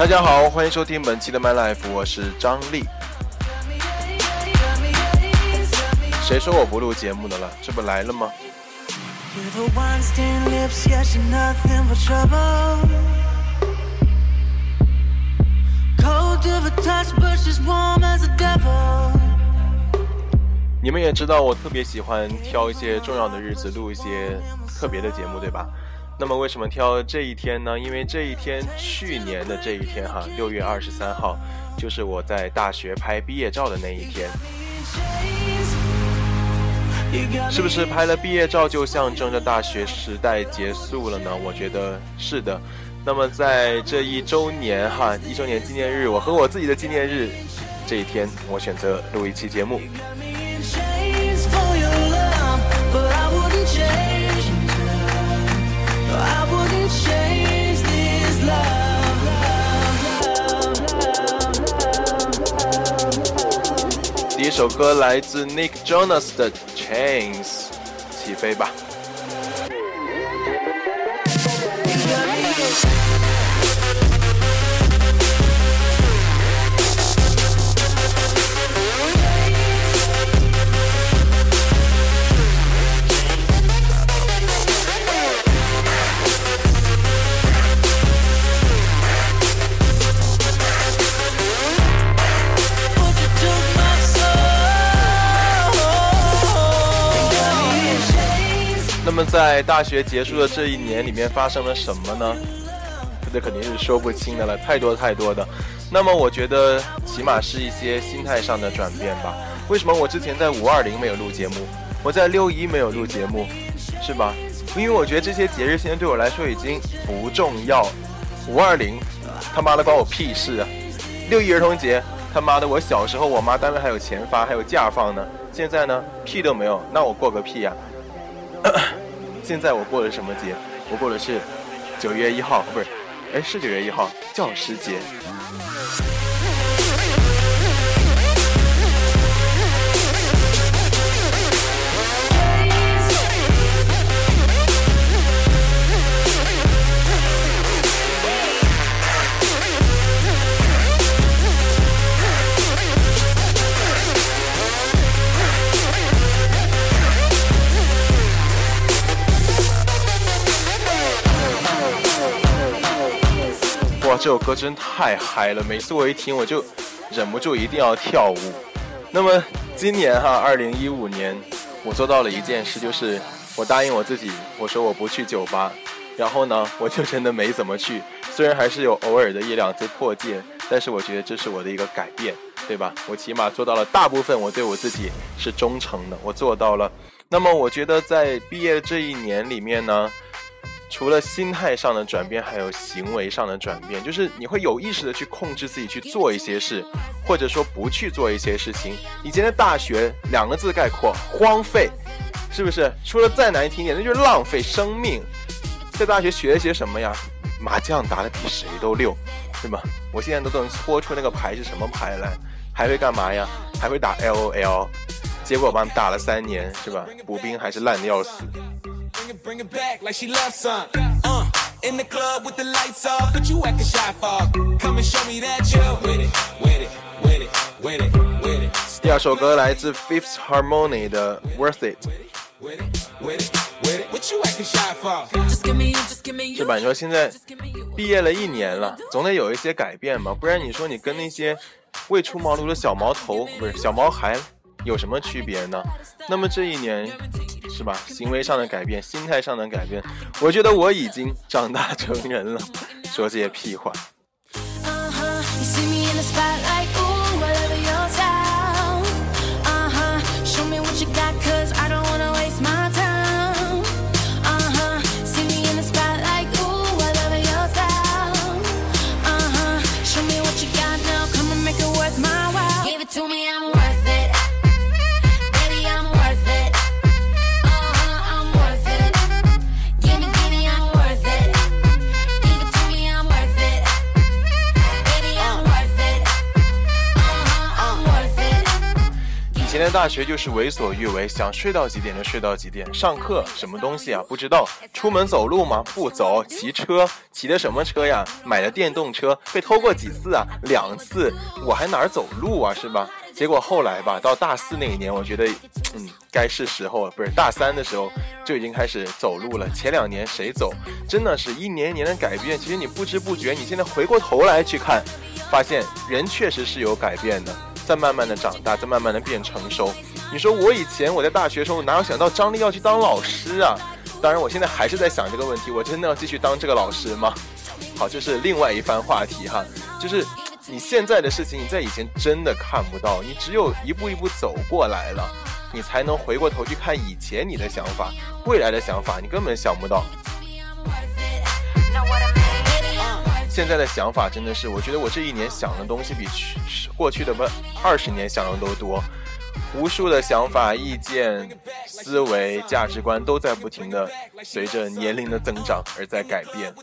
大家好，欢迎收听本期的 My Life，我是张力。谁说我不录节目的了？这不来了吗？你们也知道，我特别喜欢挑一些重要的日子录一些特别的节目，对吧？那么为什么挑这一天呢？因为这一天，去年的这一天哈，六月二十三号，就是我在大学拍毕业照的那一天。是不是拍了毕业照就象征着大学时代结束了呢？我觉得是的。那么在这一周年哈，一周年纪念日，我和我自己的纪念日这一天，我选择录一期节目。一首歌来自 Nick Jonas 的 Chains，起飞吧。那么在大学结束的这一年里面发生了什么呢？这肯定是说不清的了，太多太多的。那么我觉得起码是一些心态上的转变吧。为什么我之前在五二零没有录节目，我在六一没有录节目，是吧？因为我觉得这些节日现在对我来说已经不重要。五二零，他妈的关我屁事啊！六一儿童节，他妈的我小时候我妈单位还有钱发，还有假放呢。现在呢，屁都没有，那我过个屁呀！现在我过的什么节？我过的是九月一号，不是，哎，是九月一号，教师节。这首歌真太嗨了，每次我一听我就忍不住一定要跳舞。那么今年哈，二零一五年，我做到了一件事，就是我答应我自己，我说我不去酒吧，然后呢，我就真的没怎么去。虽然还是有偶尔的一两次破戒，但是我觉得这是我的一个改变，对吧？我起码做到了大部分，我对我自己是忠诚的，我做到了。那么我觉得在毕业这一年里面呢。除了心态上的转变，还有行为上的转变，就是你会有意识的去控制自己去做一些事，或者说不去做一些事情。以前的大学两个字概括：荒废，是不是？说的再难听点，那就是浪费生命。在大学学了些什么呀？麻将打得比谁都溜，对吧？我现在都能搓出那个牌是什么牌来，还会干嘛呀？还会打 L O L，结果吧打了三年，是吧？补兵还是烂的要死。第二首歌来自 Fifth Harmony 的 Worth It。是吧？你说现在毕业了一年了，总得有一些改变吧？不然你说你跟那些未出茅庐的小毛头，不是小毛孩。有什么区别呢？那么这一年，是吧？行为上的改变，心态上的改变，我觉得我已经长大成人了。说这些屁话。大学就是为所欲为，想睡到几点就睡到几点。上课什么东西啊？不知道。出门走路吗？不走。骑车，骑的什么车呀？买的电动车。被偷过几次啊？两次。我还哪儿走路啊？是吧？结果后来吧，到大四那一年，我觉得，嗯，该是时候了。不是大三的时候就已经开始走路了。前两年谁走？真的是一年一年的改变。其实你不知不觉，你现在回过头来去看，发现人确实是有改变的。在慢慢的长大，在慢慢的变成熟。你说我以前我在大学时候哪有想到张力要去当老师啊？当然，我现在还是在想这个问题：我真的要继续当这个老师吗？好，这是另外一番话题哈。就是你现在的事情，你在以前真的看不到，你只有一步一步走过来了，你才能回过头去看以前你的想法，未来的想法，你根本想不到。现在的想法真的是，我觉得我这一年想的东西比去过去的不二十年想的都多，无数的想法、意见、思维、价值观都在不停的随着年龄的增长而在改变。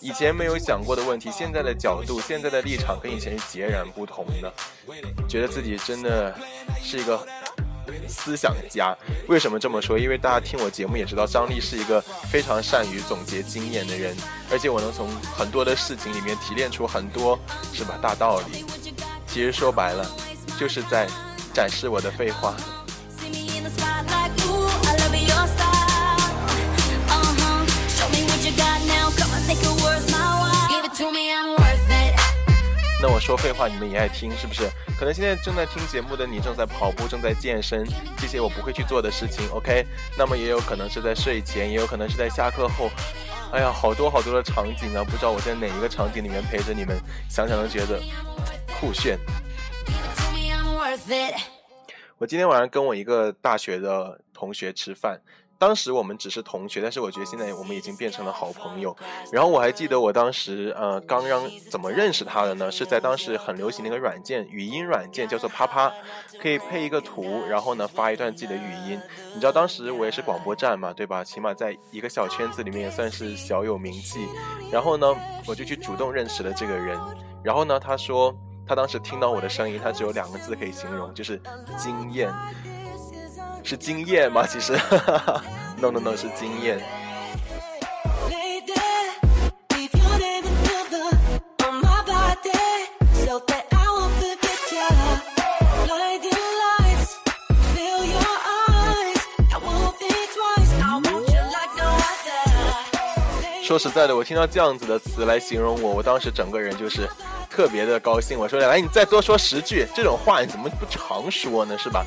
以前没有想过的问题，现在的角度、现在的立场跟以前是截然不同的，觉得自己真的是一个。思想家为什么这么说？因为大家听我节目也知道，张力是一个非常善于总结经验的人，而且我能从很多的事情里面提炼出很多是吧大道理。其实说白了，就是在展示我的废话。那我说废话，你们也爱听是不是？可能现在正在听节目的你正在跑步，正在健身，这些我不会去做的事情。OK，那么也有可能是在睡前，也有可能是在下课后。哎呀，好多好多的场景啊，不知道我在哪一个场景里面陪着你们，想想都觉得酷炫。我今天晚上跟我一个大学的同学吃饭。当时我们只是同学，但是我觉得现在我们已经变成了好朋友。然后我还记得我当时呃刚刚怎么认识他的呢？是在当时很流行的一个软件，语音软件叫做啪啪，可以配一个图，然后呢发一段自己的语音。你知道当时我也是广播站嘛，对吧？起码在一个小圈子里面也算是小有名气。然后呢，我就去主动认识了这个人。然后呢，他说他当时听到我的声音，他只有两个字可以形容，就是惊艳。是经验吗？其实，no no no，是经验。说实在的，我听到这样子的词来形容我，我当时整个人就是特别的高兴。我说：“来，你再多说十句，这种话你怎么不常说呢？是吧？”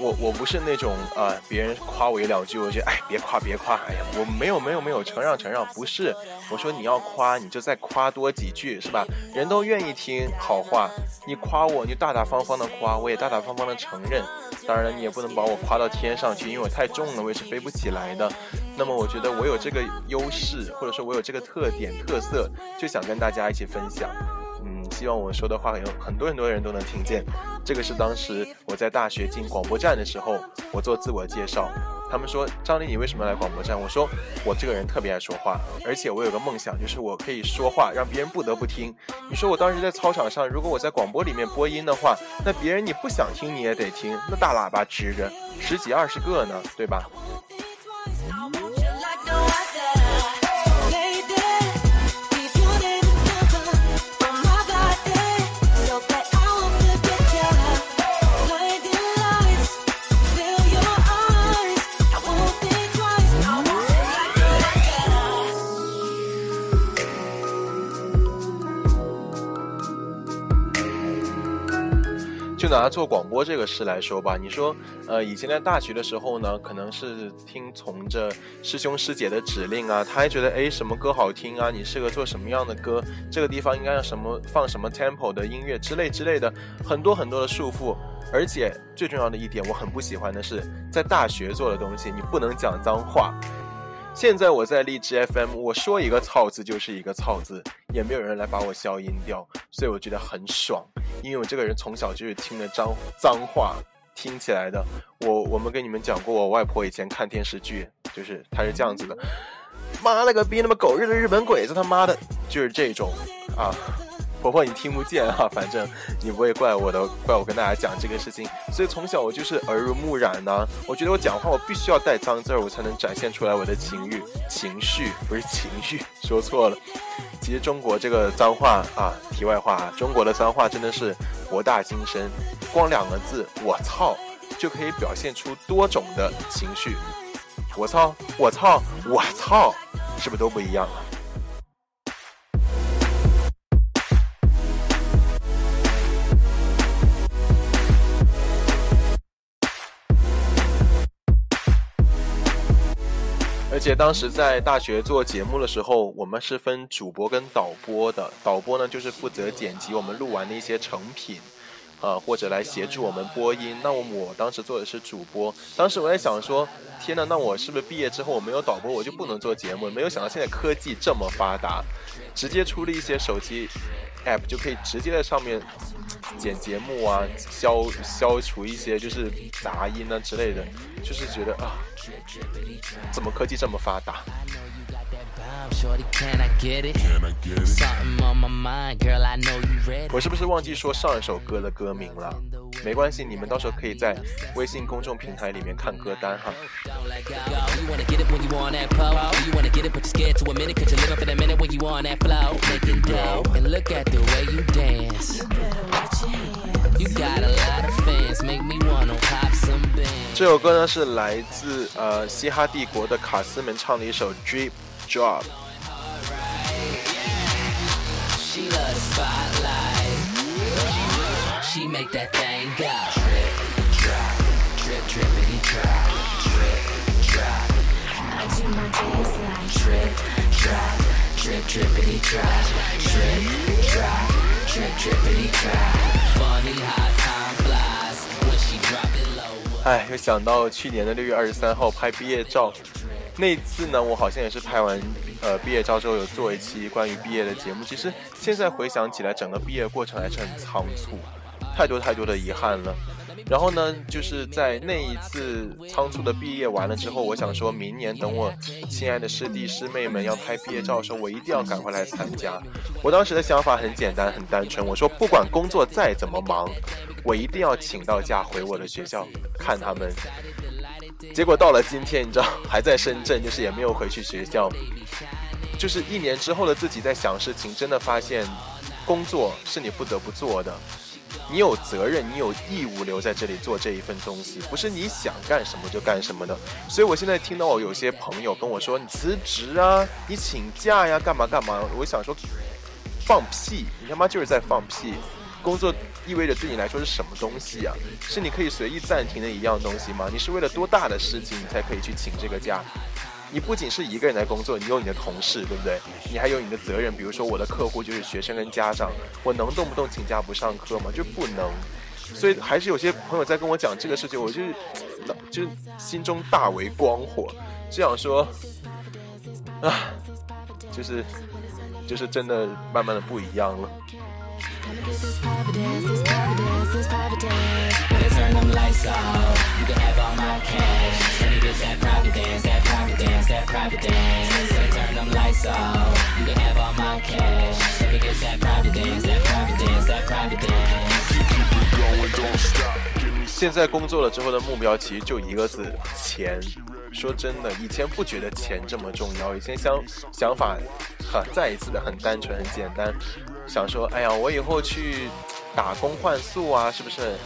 我我不是那种呃，别人夸我一两句，我觉得哎，别夸别夸，哎呀，我没有没有没有，承让承让，不是，我说你要夸，你就再夸多几句，是吧？人都愿意听好话，你夸我，你就大大方方的夸，我也大大方方的承认。当然了，你也不能把我夸到天上去，因为我太重了，我也是飞不起来的。那么我觉得我有这个优势，或者说我有这个特点特色，就想跟大家一起分享。希望我说的话有很多很多人都能听见。这个是当时我在大学进广播站的时候，我做自我介绍。他们说：“张丽，你为什么来广播站？”我说：“我这个人特别爱说话，而且我有个梦想，就是我可以说话，让别人不得不听。”你说我当时在操场上，如果我在广播里面播音的话，那别人你不想听你也得听，那大喇叭支着十几二十个呢，对吧？拿做广播这个事来说吧，你说，呃，以前在大学的时候呢，可能是听从着师兄师姐的指令啊，他还觉得，哎，什么歌好听啊，你适合做什么样的歌，这个地方应该让什么放什么 tempo 的音乐之类之类的，很多很多的束缚。而且最重要的一点，我很不喜欢的是，在大学做的东西，你不能讲脏话。现在我在荔枝 FM，我说一个操字就是一个操字，也没有人来把我消音掉，所以我觉得很爽。因为我这个人从小就是听着脏脏话听起来的。我我们跟你们讲过，我外婆以前看电视剧，就是她是这样子的：妈了个逼，那么狗日的日本鬼子，他妈的，就是这种啊。婆婆你听不见哈，反正你不会怪我的，怪我跟大家讲这个事情。所以从小我就是耳濡目染呢，我觉得我讲话我必须要带脏字儿，我才能展现出来我的情欲情绪，不是情绪，说错了。其实中国这个脏话啊，题外话，啊中国的脏话真的是博大精深，光两个字“我操”就可以表现出多种的情绪。我操，我操，我操，是不是都不一样了？且当时在大学做节目的时候，我们是分主播跟导播的。导播呢，就是负责剪辑我们录完的一些成品。啊，或者来协助我们播音。那我我当时做的是主播。当时我在想说，天呐，那我是不是毕业之后我没有导播，我就不能做节目？没有想到现在科技这么发达，直接出了一些手机 app 就可以直接在上面剪节目啊，消消除一些就是杂音啊之类的。就是觉得啊，怎么科技这么发达？我是不是忘记说上一首歌的歌名了？没关系，你们到时候可以在微信公众平台里面看歌单哈。这首歌呢是来自呃嘻哈帝国的卡斯们唱的一首 Drip Drop。哎，又想到去年的六月二十三号拍毕业照，那次呢，我好像也是拍完呃毕业照之后有做一期关于毕业的节目。其实现在回想起来，整个毕业过程还是很仓促，太多太多的遗憾了。然后呢，就是在那一次仓促的毕业完了之后，我想说明年等我亲爱的师弟师妹们要拍毕业照的时候，我一定要赶回来参加。我当时的想法很简单很单纯，我说不管工作再怎么忙，我一定要请到假回我的学校看他们。结果到了今天，你知道还在深圳，就是也没有回去学校。就是一年之后的自己在想事情，真的发现工作是你不得不做的。你有责任，你有义务留在这里做这一份东西，不是你想干什么就干什么的。所以我现在听到我有些朋友跟我说你辞职啊，你请假呀，干嘛干嘛？我想说，放屁！你他妈就是在放屁！工作意味着对你来说是什么东西啊？是你可以随意暂停的一样东西吗？你是为了多大的事情你才可以去请这个假？你不仅是一个人在工作，你有你的同事，对不对？你还有你的责任，比如说我的客户就是学生跟家长，我能动不动请假不上课吗？就不能。所以还是有些朋友在跟我讲这个事情，我就是就是心中大为光火，就想说啊，就是就是真的慢慢的不一样了。现在工作了之后的目标其实就一个字：钱。说真的，以前不觉得钱这么重要，以前想想法哈，再一次的很单纯很简单，想说，哎呀，我以后去打工换宿啊，是不是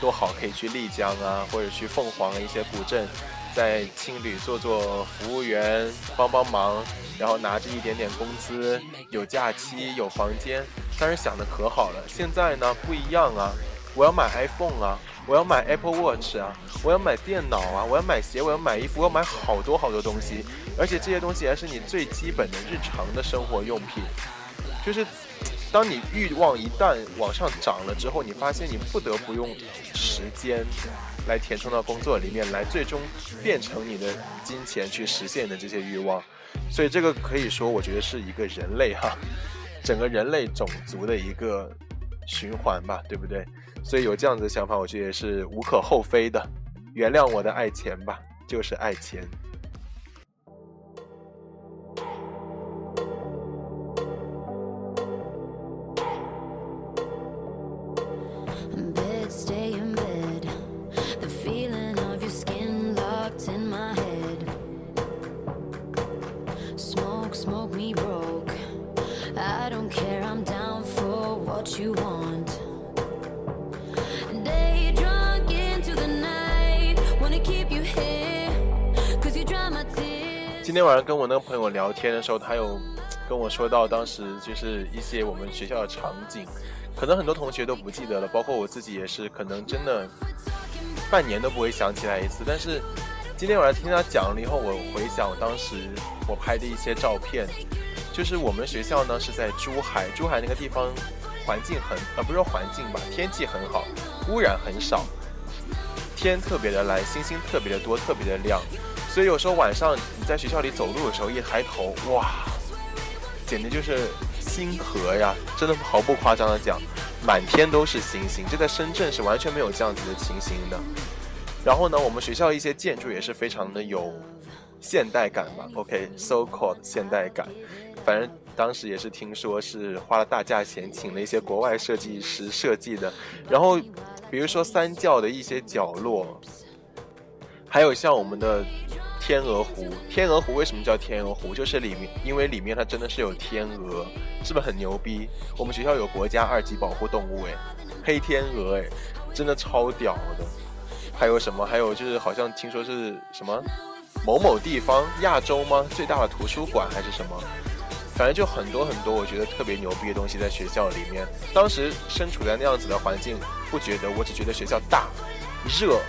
多好？可以去丽江啊，或者去凤凰一些古镇。在青旅做做服务员，帮帮忙，然后拿着一点点工资，有假期，有房间，当时想的可好了。现在呢不一样啊，我要买 iPhone 啊，我要买 Apple Watch 啊，我要买电脑啊，我要买鞋，我要买衣服，我要买好多好多东西，而且这些东西还是你最基本的日常的生活用品，就是。当你欲望一旦往上涨了之后，你发现你不得不用时间来填充到工作里面来，最终变成你的金钱去实现的这些欲望。所以这个可以说，我觉得是一个人类哈，整个人类种族的一个循环吧，对不对？所以有这样子的想法，我觉得也是无可厚非的。原谅我的爱钱吧，就是爱钱。smokemebrokeidontcareimdownforwhatyouwant 今天晚上跟我那个朋友聊天的时候他有跟我说到当时就是一些我们学校的场景可能很多同学都不记得了包括我自己也是可能真的半年都不会想起来一次但是今天晚上听他讲了以后，我回想当时我拍的一些照片，就是我们学校呢是在珠海，珠海那个地方环境很呃不是环境吧，天气很好，污染很少，天特别的蓝，星星特别的多，特别的亮。所以有时候晚上你在学校里走路的时候，一抬头，哇，简直就是星河呀！真的毫不夸张的讲，满天都是星星。这在深圳是完全没有这样子的情形的。然后呢，我们学校一些建筑也是非常的有现代感吧？OK，so called 现代感。反正当时也是听说是花了大价钱请了一些国外设计师设计的。然后，比如说三教的一些角落，还有像我们的。天鹅湖，天鹅湖为什么叫天鹅湖？就是里面，因为里面它真的是有天鹅，是不是很牛逼？我们学校有国家二级保护动物哎，黑天鹅哎，真的超屌的。还有什么？还有就是好像听说是什么某某地方亚洲吗？最大的图书馆还是什么？反正就很多很多，我觉得特别牛逼的东西在学校里面。当时身处在那样子的环境，不觉得，我只觉得学校大、热。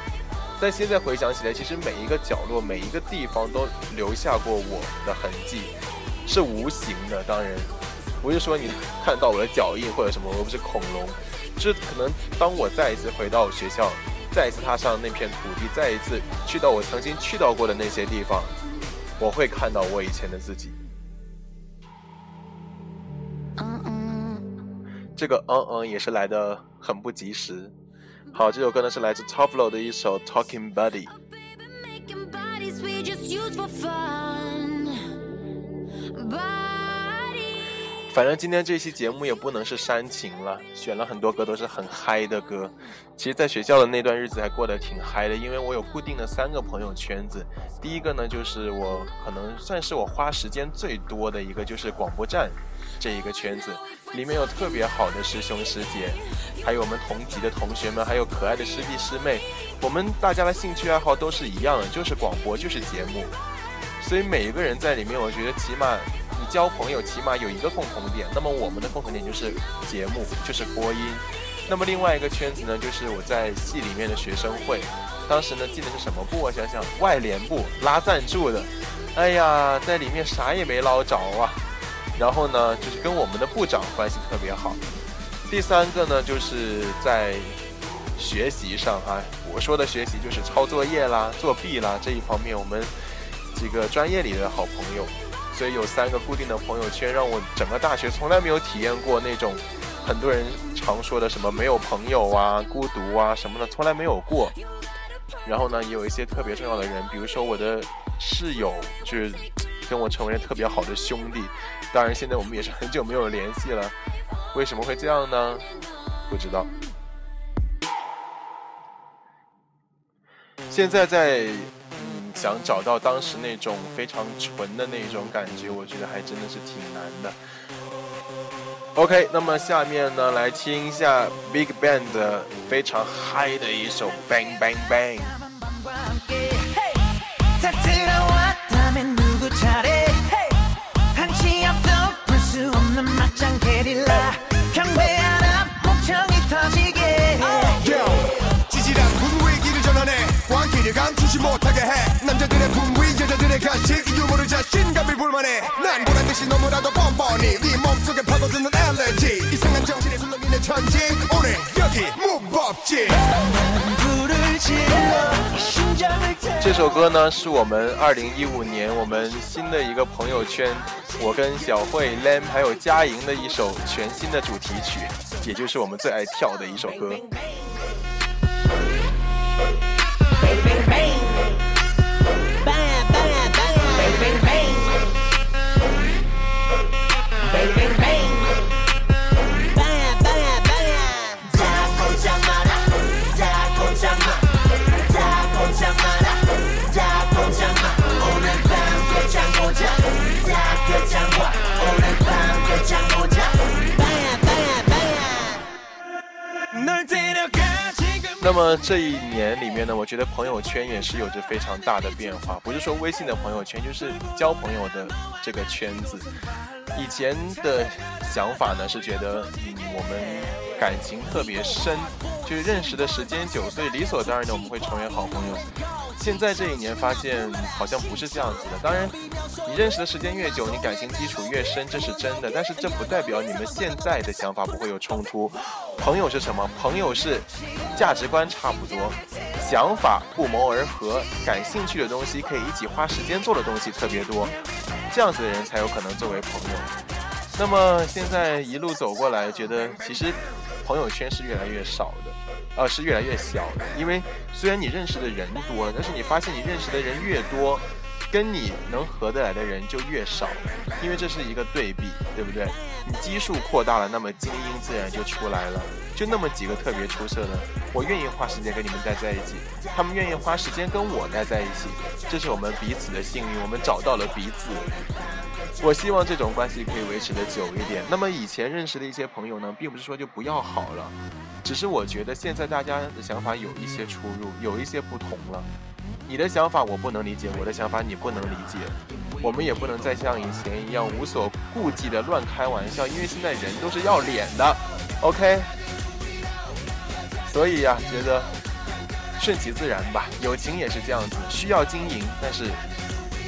但现在回想起来，其实每一个角落、每一个地方都留下过我的痕迹，是无形的。当然，不是说你看到我的脚印或者什么，我不是恐龙。就是可能当我再一次回到学校，再一次踏上那片土地，再一次去到我曾经去到过的那些地方，我会看到我以前的自己。嗯嗯，这个嗯嗯也是来的很不及时。好，这首歌呢是来自 Top Flow 的一首 Talking Buddy。反正今天这期节目也不能是煽情了，选了很多歌都是很嗨的歌。其实，在学校的那段日子还过得挺嗨的，因为我有固定的三个朋友圈子。第一个呢，就是我可能算是我花时间最多的一个，就是广播站这一个圈子。里面有特别好的师兄师姐，还有我们同级的同学们，还有可爱的师弟师妹。我们大家的兴趣爱好都是一样的，就是广播，就是节目。所以每一个人在里面，我觉得起码交朋友，起码有一个共同点。那么我们的共同点就是节目，就是播音。那么另外一个圈子呢，就是我在系里面的学生会。当时呢，记得是什么部？我想想，外联部拉赞助的。哎呀，在里面啥也没捞着啊。然后呢，就是跟我们的部长关系特别好。第三个呢，就是在学习上啊，我说的学习就是抄作业啦、作弊啦这一方面，我们几个专业里的好朋友，所以有三个固定的朋友圈，让我整个大学从来没有体验过那种很多人常说的什么没有朋友啊、孤独啊什么的，从来没有过。然后呢，也有一些特别重要的人，比如说我的室友，就是跟我成为了特别好的兄弟。当然，现在我们也是很久没有联系了。为什么会这样呢？不知道。现在在想找到当时那种非常纯的那种感觉，我觉得还真的是挺难的。OK，那么下面呢，来听一下 Big Bang 的非常嗨的一首 Bang Bang Bang。这首歌呢，是我们二零一五年我们新的一个朋友圈，我跟小慧、Lam 还有佳莹的一首全新的主题曲，也就是我们最爱跳的一首歌。那么这一年里面呢，我觉得朋友圈也是有着非常大的变化，不是说微信的朋友圈，就是交朋友的这个圈子。以前的想法呢是觉得，嗯，我们感情特别深，就是认识的时间久，所以理所当然的我们会成为好朋友。现在这一年发现好像不是这样子的。当然，你认识的时间越久，你感情基础越深，这是真的。但是这不代表你们现在的想法不会有冲突。朋友是什么？朋友是价值观差不多，想法不谋而合，感兴趣的东西可以一起花时间做的东西特别多，这样子的人才有可能作为朋友。那么现在一路走过来，觉得其实朋友圈是越来越少的，呃，是越来越小的。因为虽然你认识的人多了，但是你发现你认识的人越多。跟你能合得来的人就越少，因为这是一个对比，对不对？你基数扩大了，那么精英自然就出来了。就那么几个特别出色的，我愿意花时间跟你们待在一起，他们愿意花时间跟我待在一起，这是我们彼此的幸运，我们找到了彼此。我希望这种关系可以维持的久一点。那么以前认识的一些朋友呢，并不是说就不要好了，只是我觉得现在大家的想法有一些出入，有一些不同了。你的想法我不能理解，我的想法你不能理解，我们也不能再像以前一样无所顾忌的乱开玩笑，因为现在人都是要脸的，OK？所以呀，觉得顺其自然吧，友情也是这样子，需要经营，但是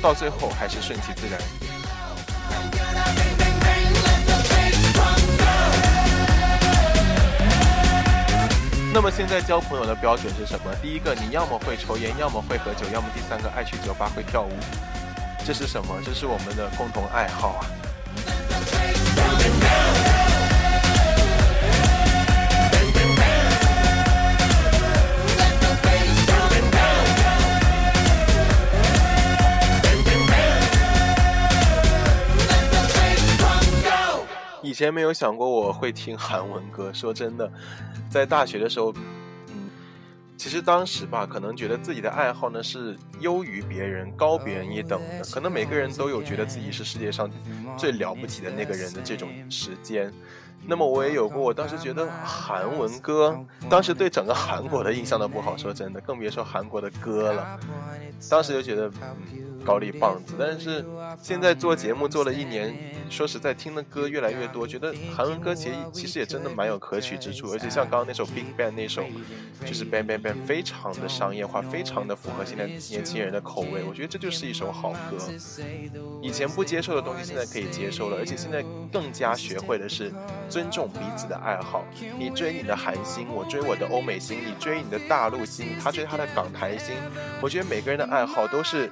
到最后还是顺其自然。那么现在交朋友的标准是什么？第一个，你要么会抽烟，要么会喝酒，要么第三个爱去酒吧会跳舞。这是什么？这是我们的共同爱好啊。以前没有想过我会听韩文歌，说真的，在大学的时候，嗯，其实当时吧，可能觉得自己的爱好呢是优于别人、高别人一等的，可能每个人都有觉得自己是世界上最了不起的那个人的这种时间。那么我也有过，我当时觉得韩文歌，当时对整个韩国的印象都不好，说真的，更别说韩国的歌了。当时就觉得嗯高丽棒子，但是现在做节目做了一年，说实在听的歌越来越多，觉得韩文歌其实其实也真的蛮有可取之处，而且像刚刚那首 Big Bang 那首，就是 Bang Bang Bang，非常的商业化，非常的符合现在年轻人的口味，我觉得这就是一首好歌。以前不接受的东西，现在可以接受了，而且现在更加学会的是尊重彼此的爱好。你追你的韩星，我追我的欧美星，你追你的大陆星，他追他的港台星，我觉得每个人的。爱好都是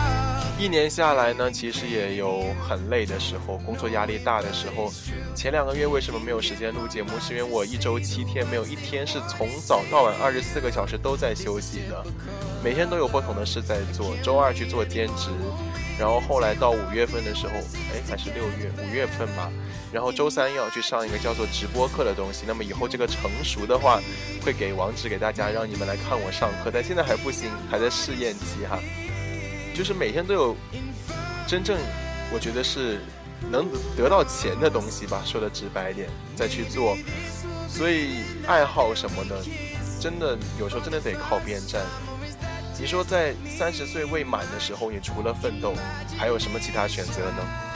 一年下来呢，其实也有很累的时候，工作压力大的时候。前两个月为什么没有时间录节目？是因为我一周七天没有一天是从早到晚二十四个小时都在休息的，每天都有不同的事在做。周二去做兼职，然后后来到五月份的时候，哎，还是六月五月份吧。然后周三要去上一个叫做直播课的东西。那么以后这个成熟的话，会给网址给大家，让你们来看我上课。但现在还不行，还在试验期哈。就是每天都有真正，我觉得是能得到钱的东西吧，说的直白点，再去做。所以爱好什么的，真的有时候真的得靠边站。你说在三十岁未满的时候，你除了奋斗，还有什么其他选择呢？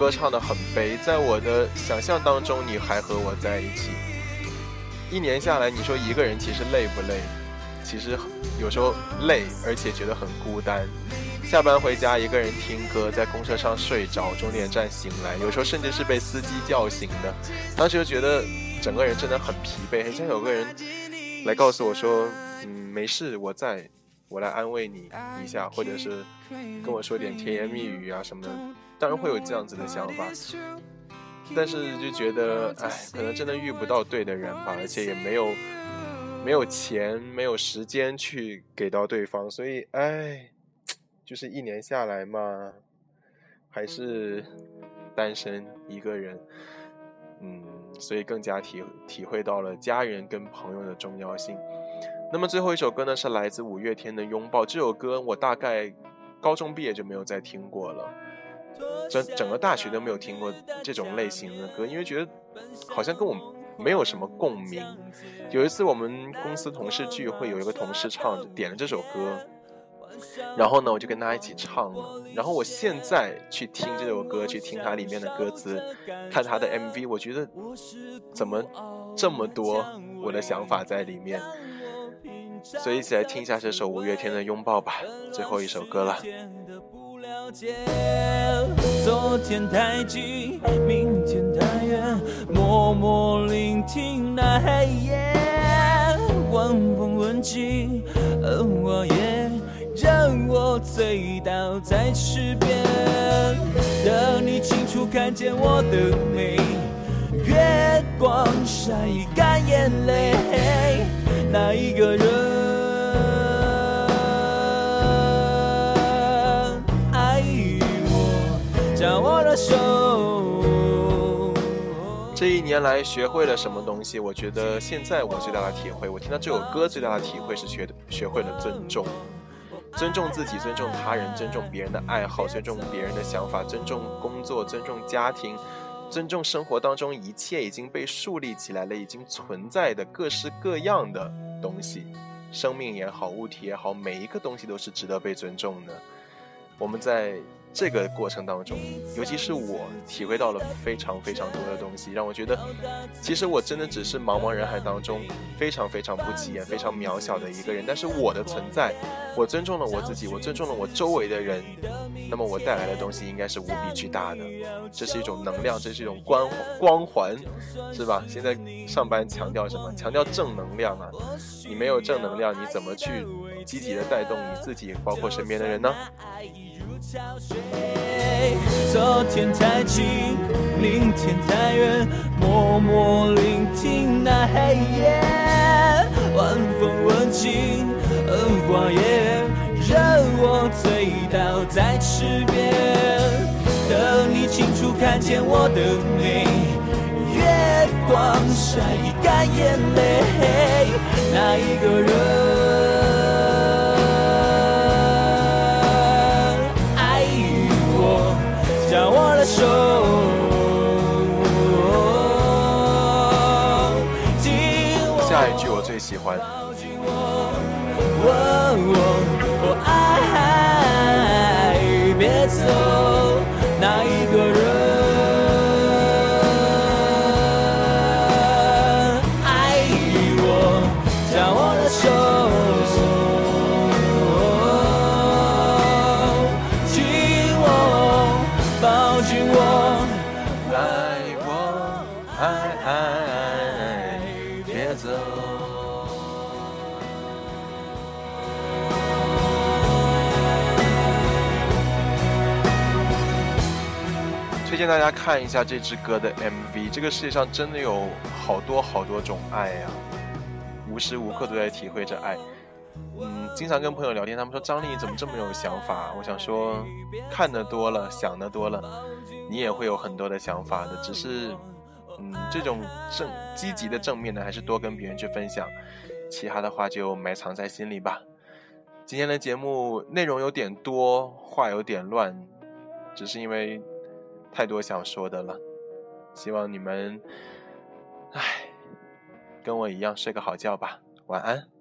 歌唱的很悲，在我的想象当中，你还和我在一起。一年下来，你说一个人其实累不累？其实有时候累，而且觉得很孤单。下班回家，一个人听歌，在公车上睡着，终点站醒来，有时候甚至是被司机叫醒的。当时就觉得整个人真的很疲惫，很像有个人来告诉我说：“嗯，没事，我在，我来安慰你一下，或者是跟我说点甜言蜜语啊什么的。”当然会有这样子的想法，但是就觉得，哎，可能真的遇不到对的人吧，而且也没有没有钱，没有时间去给到对方，所以，哎。就是一年下来嘛，还是单身一个人，嗯，所以更加体体会到了家人跟朋友的重要性。那么最后一首歌呢，是来自五月天的《拥抱》。这首歌我大概高中毕业就没有再听过了，整整个大学都没有听过这种类型的歌，因为觉得好像跟我没有什么共鸣。有一次我们公司同事聚会，有一个同事唱点了这首歌。然后呢，我就跟他一起唱了。然后我现在去听这首歌，去听它里面的歌词，看他的 MV，我觉得怎么这么多我的想法在里面。所以一起来听一下这首五月天的《拥抱》吧，最后一首歌了。昨天太近，明天太远，默默聆听那黑夜，晚风吻尽，而我也。让我醉倒在池边，等你清楚看见我的美，月光晒干眼泪，那一个人这一年来学会了什么东西？我觉得现在我最大的体会，我听到这首歌最大的体会是学学会了尊重。尊重自己，尊重他人，尊重别人的爱好，尊重别人的想法，尊重工作，尊重家庭，尊重生活当中一切已经被树立起来了、已经存在的各式各样的东西，生命也好，物体也好，每一个东西都是值得被尊重的。我们在。这个过程当中，尤其是我体会到了非常非常多的东西，让我觉得，其实我真的只是茫茫人海当中非常非常不起眼、非常渺小的一个人。但是我的存在，我尊重了我自己，我尊重了我周围的人，那么我带来的东西应该是无比巨大的。这是一种能量，这是一种光光环，是吧？现在上班强调什么？强调正能量啊！你没有正能量，你怎么去积极的带动你自己，包括身边的人呢？昨天太近，明天太远，默默聆听那黑夜，晚风吻尽荷花叶，任我醉倒在池边。等你清楚看见我的美，月光晒干眼泪，那一个人。欢。我爱，别走，大家看一下这支歌的 MV。这个世界上真的有好多好多种爱呀，无时无刻都在体会着爱。嗯，经常跟朋友聊天，他们说张丽怎么这么有想法？我想说，看得多了，想得多了，你也会有很多的想法的。只是，嗯，这种正积极的正面的，还是多跟别人去分享，其他的话就埋藏在心里吧。今天的节目内容有点多，话有点乱，只是因为。太多想说的了，希望你们，唉，跟我一样睡个好觉吧，晚安。